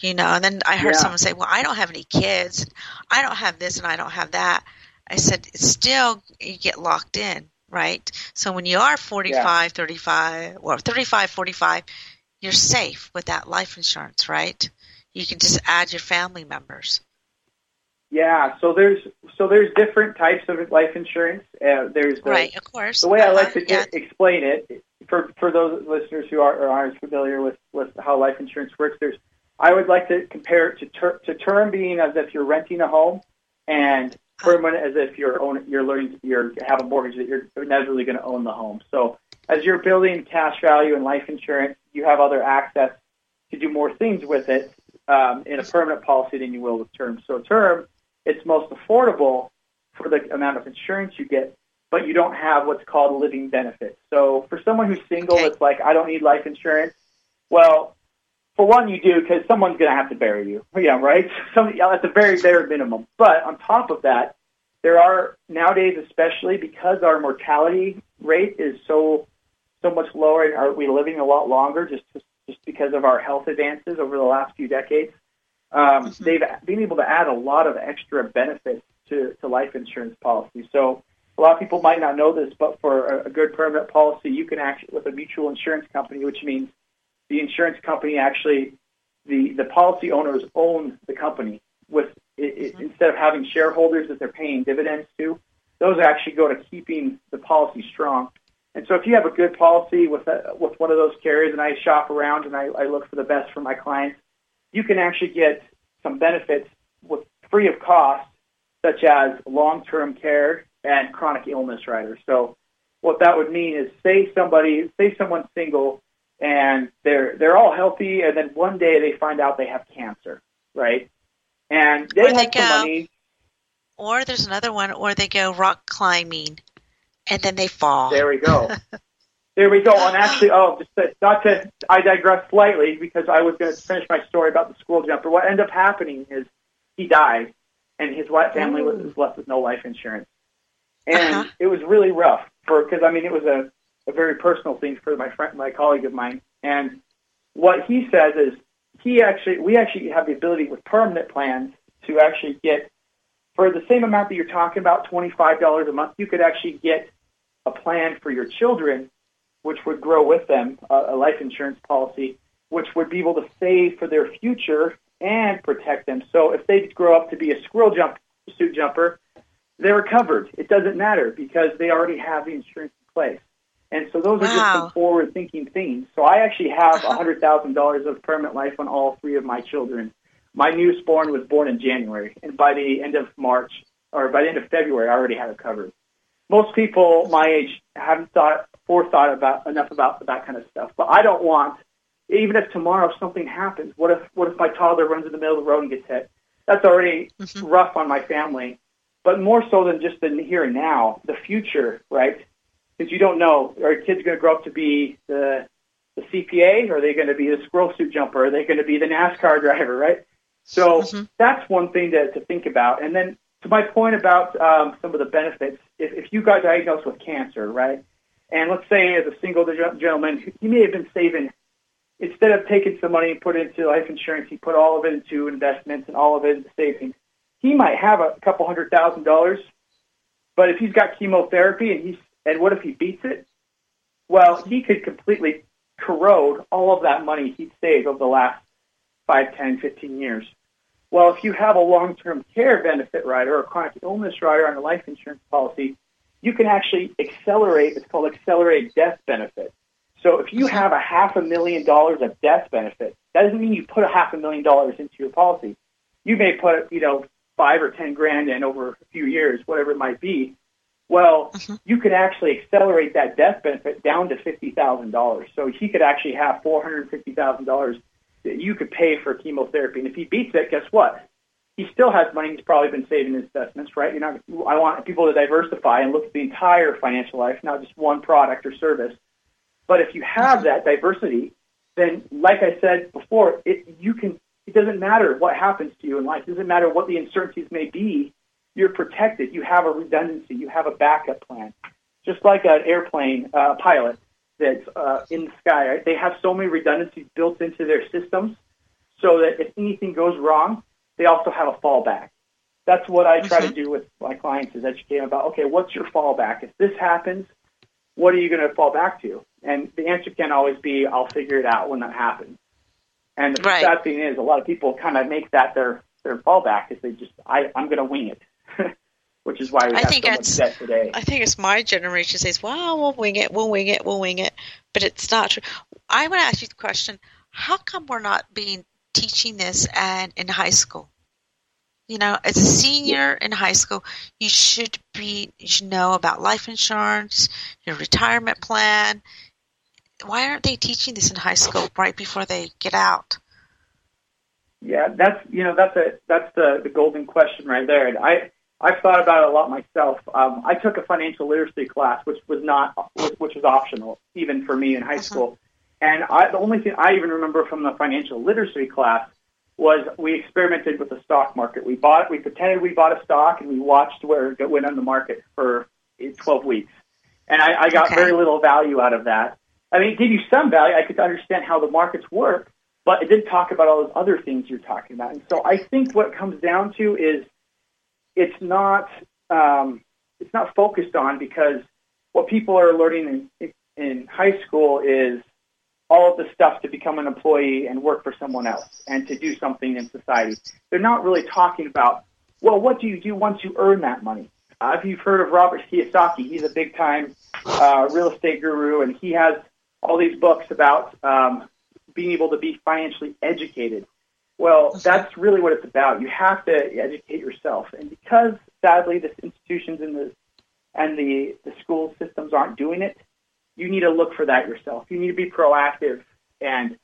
you know and then i heard Yeah. someone say well i don't have any kids i don't have this and i don't have that i said still you get locked in right so when you are 45 35 or 35 45 you're safe with that life insurance right you can just add your family members Yeah, so there's so there's different types of life insurance. Uh, there's the, right of course the way I like Uh-huh, to yeah. explain it for for those listeners who are, or aren't familiar with with how life insurance works. There's I would like to compare it to ter- to term being as if you're renting a home, and permanent as if you're own you're learning you're have a mortgage that you're really going to own the home. So as you're building cash value and life insurance, you have other access to do more things with it um, in a permanent policy than you will with term. So term, it's most affordable for the amount of insurance you get, but you don't have what's called living benefits. So for someone who's single, Okay. it's like I don't need life insurance. Well, for one, you do because someone's going to have to bury you. [laughs] Yeah, right. Some, yeah, that's a very bare minimum. But on top of that, there are nowadays, especially because our mortality rate is so so much lower, and are we living a lot longer just just because of our health advances over the last few decades. Um, They've been able to add a lot of extra benefits to, to life insurance policies. So a lot of people might not know this, but for a, a good permanent policy, you can actually with a mutual insurance company, which means the insurance company actually the the policy owners own the company with it, it, mm-hmm. instead of having shareholders that they're paying dividends to those actually go to keeping the policy strong. And so if you have a good policy with a, with one of those carriers and I shop around and I, I look for the best for my clients you can actually get some benefits with free of cost such as long-term care and chronic illness riders. So what that would mean is say somebody say someone's single and they're they're all healthy, and then one day they find out they have cancer, right? And they Or have they go- money. or there's another one or they go rock climbing and then they fall There we go. [laughs] there we go. And actually, oh, just to, not to, I digress slightly because I was going to finish my story about the squirrel jumper. What ended up happening is he died, and his wife family was, was left with no life insurance, and Uh-huh. it was really rough for because I mean it was a, a very personal thing for my friend, my colleague of mine, and what he says is he actually we actually have the ability with permanent plans to actually get for the same amount that you're talking about twenty five dollars a month you could actually get a plan for your children which would grow with them a, a life insurance policy which would be able to save for their future and protect them. So if they grow up to be a squirrel jump suit jumper they're covered. It doesn't matter because they already have the insurance in place and so those are just some forward thinking things. So I actually have [laughs] a hundred thousand dollars of permanent life on all three of my children. My newest born was born in January, and by the end of March or by the end of February, I already had it covered. Most people my age haven't thought forethought about enough about that kind of stuff. But I don't want, even if tomorrow something happens, what if what if my toddler runs in the middle of the road and gets hit? That's already mm-hmm. rough on my family. But more so than just the here and now, the future, right? Because you don't know are kids going to grow up to be the the CPA? Are they going to be the squirrel suit jumper? Are they going to be the NASCAR driver? Right. So that's one thing to, to think about. And then to my point about um, some of the benefits, if, if you got diagnosed with cancer, right, and let's say as a single gentleman, he may have been saving instead of taking some money and put it into life insurance, he put all of it into investments and all of it into savings. He might have a couple hundred thousand dollars, but if he's got chemotherapy and he's and what if he beats it? Well, he could completely corrode all of that money he'd saved over the last five, ten, fifteen years. Well, if you have a long-term care benefit rider or a chronic illness rider on a life insurance policy, you can actually accelerate. It's called accelerated death benefit. So if you have a half a million dollars of death benefit, that doesn't mean you put a half a million dollars into your policy. You may put, you know, five or ten grand in over a few years, whatever it might be. Well, mm-hmm. you could actually accelerate that death benefit down to fifty thousand dollars. So he could actually have four hundred fifty thousand dollars that you could pay for chemotherapy. And if he beats it, guess what? he still has money he's probably been saving in investments, right? You know, I want people to diversify and look at the entire financial life, not just one product or service. But if you have mm-hmm. that diversity, then, like I said before, it you can. It doesn't matter what happens to you in life. It doesn't matter what the uncertainties may be. You're protected. You have a redundancy. You have a backup plan. Just like an airplane uh, pilot that's uh, in the sky, right? they have so many redundancies built into their systems, so that if anything goes wrong, they also have a fallback. That's what I try to do with my clients is educate them about, okay, what's your fallback? If this happens, what are you going to fall back to? And the answer can't always be, I'll figure it out when that happens. And the Right. sad thing is, a lot of people kind of make that their their fallback is they just, I, I'm going to wing it, which is why we I have think so much it's- debt today. I think it's my generation says, "Well, we'll wing it, we'll wing it, we'll wing it," but it's not true. I want to ask you the question: How come we're not being teaching this and in high school? You know, as a senior in high school, you should be you should know about life insurance, your retirement plan. Why aren't they teaching this in high school right before they get out? Yeah, that's you know that's a that's the the golden question right there. And I I've thought about it a lot myself. Um, I took a financial literacy class, which was not which was optional even for me in high school. And I, the only thing I even remember from the financial literacy class was we experimented with the stock market. We bought we pretended we bought a stock and we watched where it went on the market for eh, 12 weeks. And I, I got Okay. very little value out of that. I mean, it gave you some value. I could understand how the markets work, but it didn't talk about all those other things you're talking about. And so I think what it comes down to is it's not um, it's not focused on because what people are learning in, in high school is all of the stuff to become an employee and work for someone else and to do something in society. They're not really talking about well, what do you do once you earn that money? Uh, if you've heard of Robert Kiyosaki, he's a big time uh, real estate guru, and he has all these books about um, being able to be financially educated. Well, that's really what it's about. You have to educate yourself, and because sadly the institutions and the and the the school systems aren't doing it, you need to look for that yourself. You need to be proactive and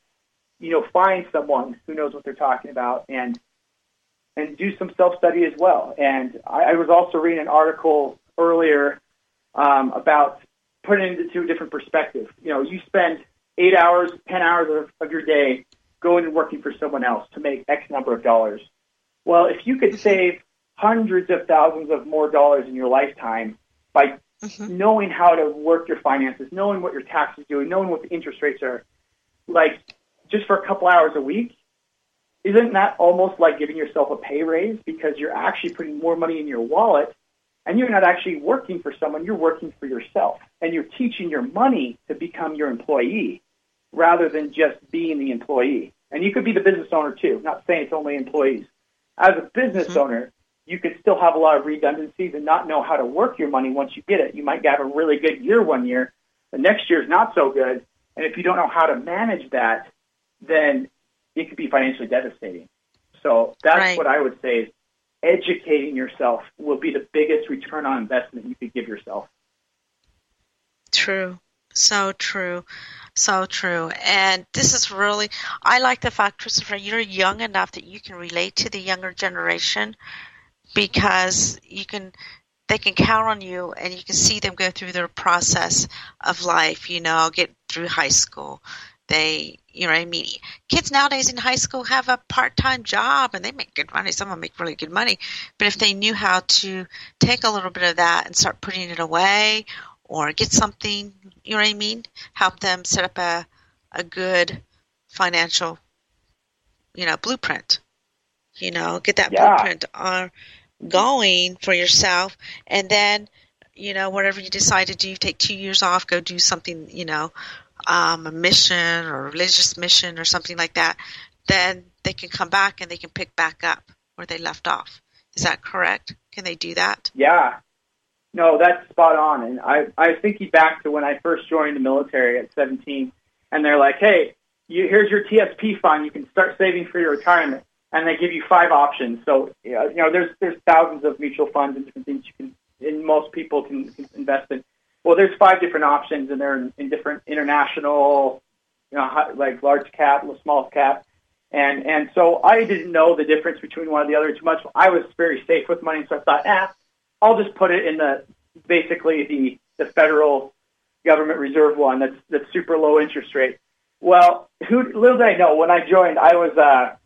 you know find someone who knows what they're talking about and and do some self study as well. And I, I was also reading an article earlier um, about putting it into a different perspective. You know, you spend eight hours, ten hours of, of your day going and working for someone else to make X number of dollars. Well, if you could save hundreds of thousands of more dollars in your lifetime by mm-hmm. knowing how to work your finances, knowing what your taxes do, knowing what the interest rates are, like just for a couple hours a week, isn't that almost like giving yourself a pay raise because you're actually putting more money in your wallet and you're not actually working for someone, you're working for yourself. And you're teaching your money to become your employee rather than just being the employee. And you could be the business owner too, not saying it's only employees. As a business mm-hmm. owner, you could still have a lot of redundancies and not know how to work your money once you get it. You might have a really good year one year, the next year is not so good. And if you don't know how to manage that, then it could be financially devastating. So that's Right. what I would say is educating yourself will be the biggest return on investment you could give yourself. True. So true. So true. And this is really, I like the fact, Christopher, you're young enough that you can relate to the younger generation because you can, they can count on you and you can see them go through their process of life, you know, get through high school. They, you know I mean? Kids nowadays in high school have a part-time job and they make good money. Some of them make really good money. But if they knew how to take a little bit of that and start putting it away or get something, you know what I mean? Help them set up a, a good financial, you know, blueprint. You know, get that Yeah. blueprint on going for yourself and then, you know, whatever you decide to do, take two years off, go do something, you know, um, a mission or religious mission or something like that, then they can come back and they can pick back up where they left off. Is that correct? Can they do that? Yeah. No, that's spot on. And I, I was thinking back to when I first joined the military at 17, and they're like, hey, you, here's your TSP fund. You can start saving for your retirement. And they give you five options. So, you know, there's, there's thousands of mutual funds and different things you can, and most people can, can invest in. Well, there's five different options, and they're in, in different international, you know, like large cap, small cap. And and so I didn't know the difference between one or the other too much. I was very safe with money, so I thought, ah, I'll just put it in the basically the the federal government reserve one that's that's super low interest rate. Well, who little did I know when I joined, I was uh,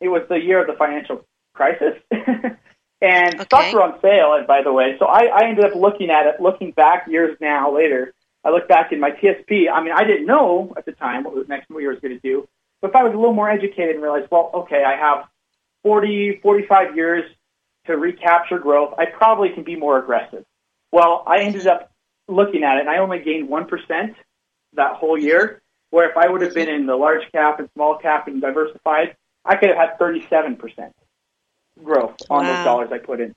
it was the year of the financial crisis, [laughs] and okay. stocks were on sale. And by the way, so I, I ended up looking at it, looking back years now later. I look back in my TSP. I mean, I didn't know at the time what the next year was going to do, but if I was a little more educated and realized, well, okay, I have 40, 45 years to recapture growth, I probably can be more aggressive. Well, I ended up looking at it, and I only gained 1% that whole year, where if I would have been in the large cap and small cap and diversified, I could have had 37% growth on wow. those dollars I put in.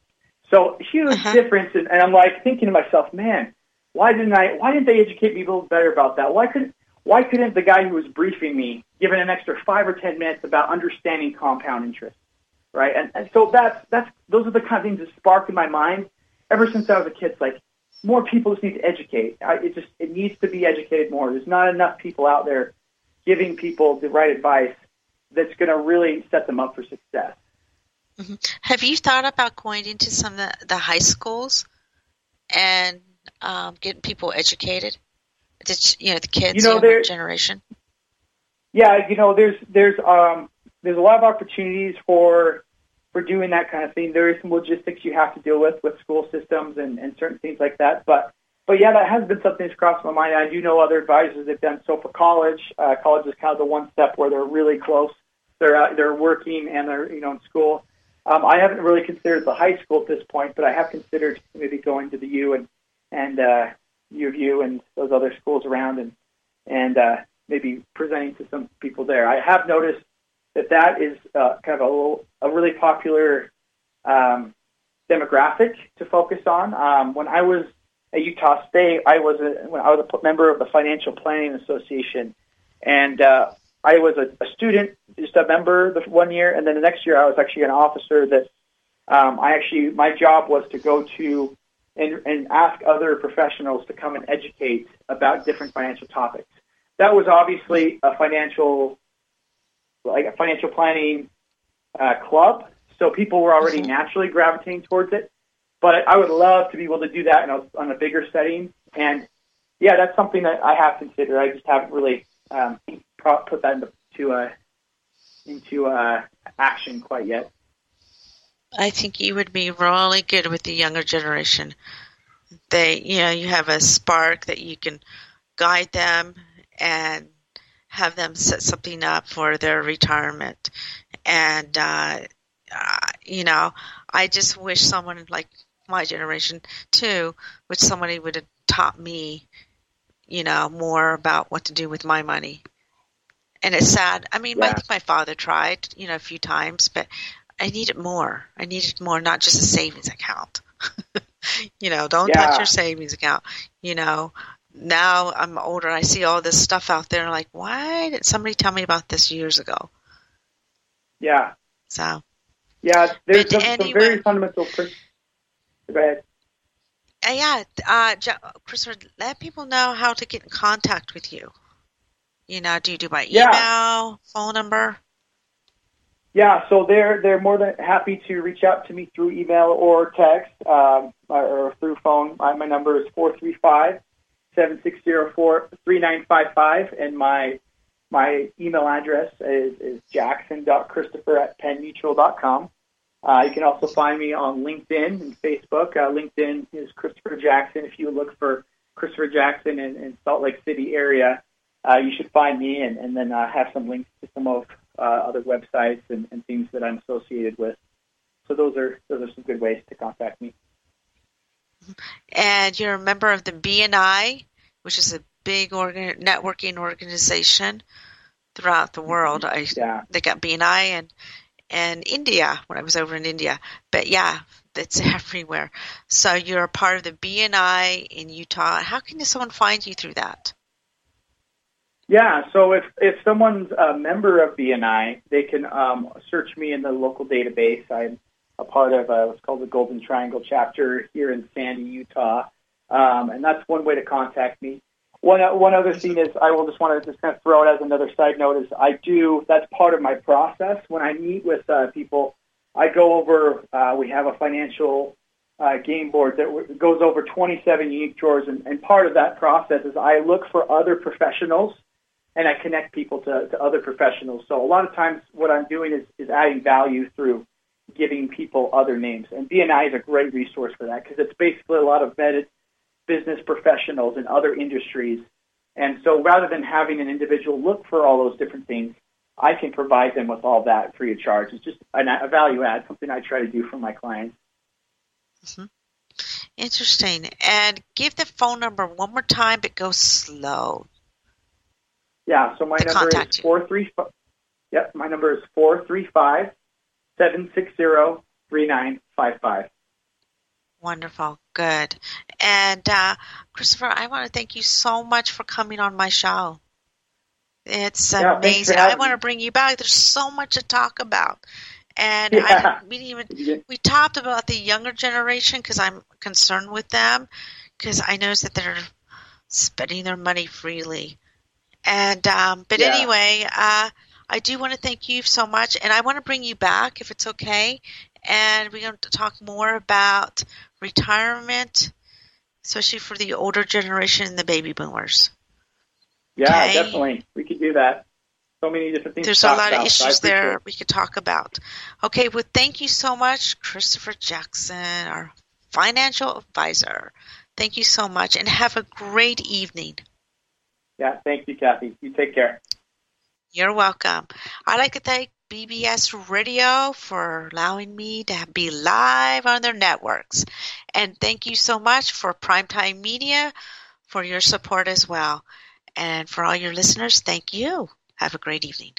So huge uh-huh. difference, and, and I'm like thinking to myself, man, why didn't I? Why didn't they educate me a little better about that? Why couldn't Why couldn't the guy who was briefing me give it an extra five or ten minutes about understanding compound interest? Right, and, and so that's that's those are the kind of things that sparked in my mind ever since I was a kid. It's like more people just need to educate. I, it just it needs to be educated more. There's not enough people out there giving people the right advice that's going to really set them up for success. Mm-hmm. Have you thought about going into some of the, the high schools and um, getting people educated? The, you know, the kids, you know, younger generation. Yeah, you know, there's there's um, there's a lot of opportunities for for doing that kind of thing. There is some logistics you have to deal with with school systems and, and certain things like that. But but yeah, that has been something that's crossed my mind. I do know other advisors have done so for college. Uh, college is kind of the one step where they're really close. They're out, they're working and they're you know in school. Um, I haven't really considered the high school at this point, but I have considered maybe going to the U and and uh, U of U and those other schools around and and uh, maybe presenting to some people there. I have noticed that that is uh, kind of a, a really popular um, demographic to focus on. Um, when I was at Utah State, I was a, when I was a member of the Financial Planning Association, and uh, I was a, a student, just a member the one year, and then the next year I was actually an officer. That um, I actually my job was to go to and, and ask other professionals to come and educate about different financial topics. That was obviously a financial like a financial planning uh, club, so people were already mm-hmm. naturally gravitating towards it. But I would love to be able to do that in a, on a bigger setting, and yeah, that's something that I have considered. I just haven't really um, put that into uh, into uh, action quite yet. I think you would be really good with the younger generation. They, you know, you have a spark that you can guide them and have them set something up for their retirement. And, uh, uh, you know, I just wish someone like my generation too, which somebody would have taught me, you know, more about what to do with my money. And it's sad. I mean, yeah. I think my father tried, you know, a few times, but I needed more. I needed more, not just a savings account. [laughs] you know, don't yeah. touch your savings account. You know, now I'm older and I see all this stuff out there and I'm like, why did somebody tell me about this years ago? Yeah. So. Yeah, there's some, anyway, some, very fundamental. Go ahead. Uh, yeah, uh, Christopher, let people know how to get in contact with you. You know, do you do by email, yeah. phone number? Yeah, so they're they're more than happy to reach out to me through email or text um, or through phone. My, my number is four three five 7604-3955, and my my email address is, is jackson.christopher at pennmutual.com. Uh, you can also find me on LinkedIn and Facebook. Uh, LinkedIn is Christopher Jackson. If you look for Christopher Jackson in, in Salt Lake City area, uh, you should find me and, and then uh, have some links to some of uh, other websites and, and things that I'm associated with. So those are those are some good ways to contact me and you're a member of the BNI, which is a big organ- networking organization throughout the world. I yeah. they got BNI and and India when I was over in India, but yeah, it's [laughs] everywhere. So you're a part of the BNI in Utah. How can someone find you through that? Yeah, so if if someone's a member of BNI, they can um, search me in the local database. I'm a part of uh, what's called the Golden Triangle chapter here in Sandy, Utah. Um, and that's one way to contact me. one one other thing is I will just want to just kind of throw it as another side note is I do that's part of my process when I meet with uh, people. I go over. Uh, we have a financial uh, game board that w- goes over 27 unique drawers, and, and part of that process is I look for other professionals and I connect people to, to other professionals. So a lot of times, what I'm doing is, is adding value through giving people other names, and BNI is a great resource for that because it's basically a lot of vetted business professionals in other industries. And so rather than having an individual look for all those different things, I can provide them with all that free of charge. It's just a value add, something I try to do for my clients. Mm-hmm. Interesting. And give the phone number one more time, but go slow. Yeah, so my number is four three five. Yep, my number is four three five seven six zero three nine five five. Wonderful. Good. And uh, Christopher, I want to thank you so much for coming on my show. It's Yeah, amazing. I want to bring you back. There's so much to talk about. And Yeah. I, we didn't even we talked about the younger generation because I'm concerned with them because I notice that they're spending their money freely. And um, but Yeah. anyway, uh, I do want to thank you so much, and I want to bring you back if it's okay. And we're going to talk more about retirement, especially for the older generation and the baby boomers. Yeah, Okay. definitely. We could do that. So many different things. There's a lot of about, I issues there we could talk about. Okay, well, thank you so much, Christopher Jackson, our financial advisor. Thank you so much, and have a great evening. Yeah, thank you, Kathy. You take care. You're welcome. I'd like to thank BBS Radio for allowing me to be live on their networks. And thank you so much for Primetime Media for your support as well. And for all your listeners, thank you. Have a great evening.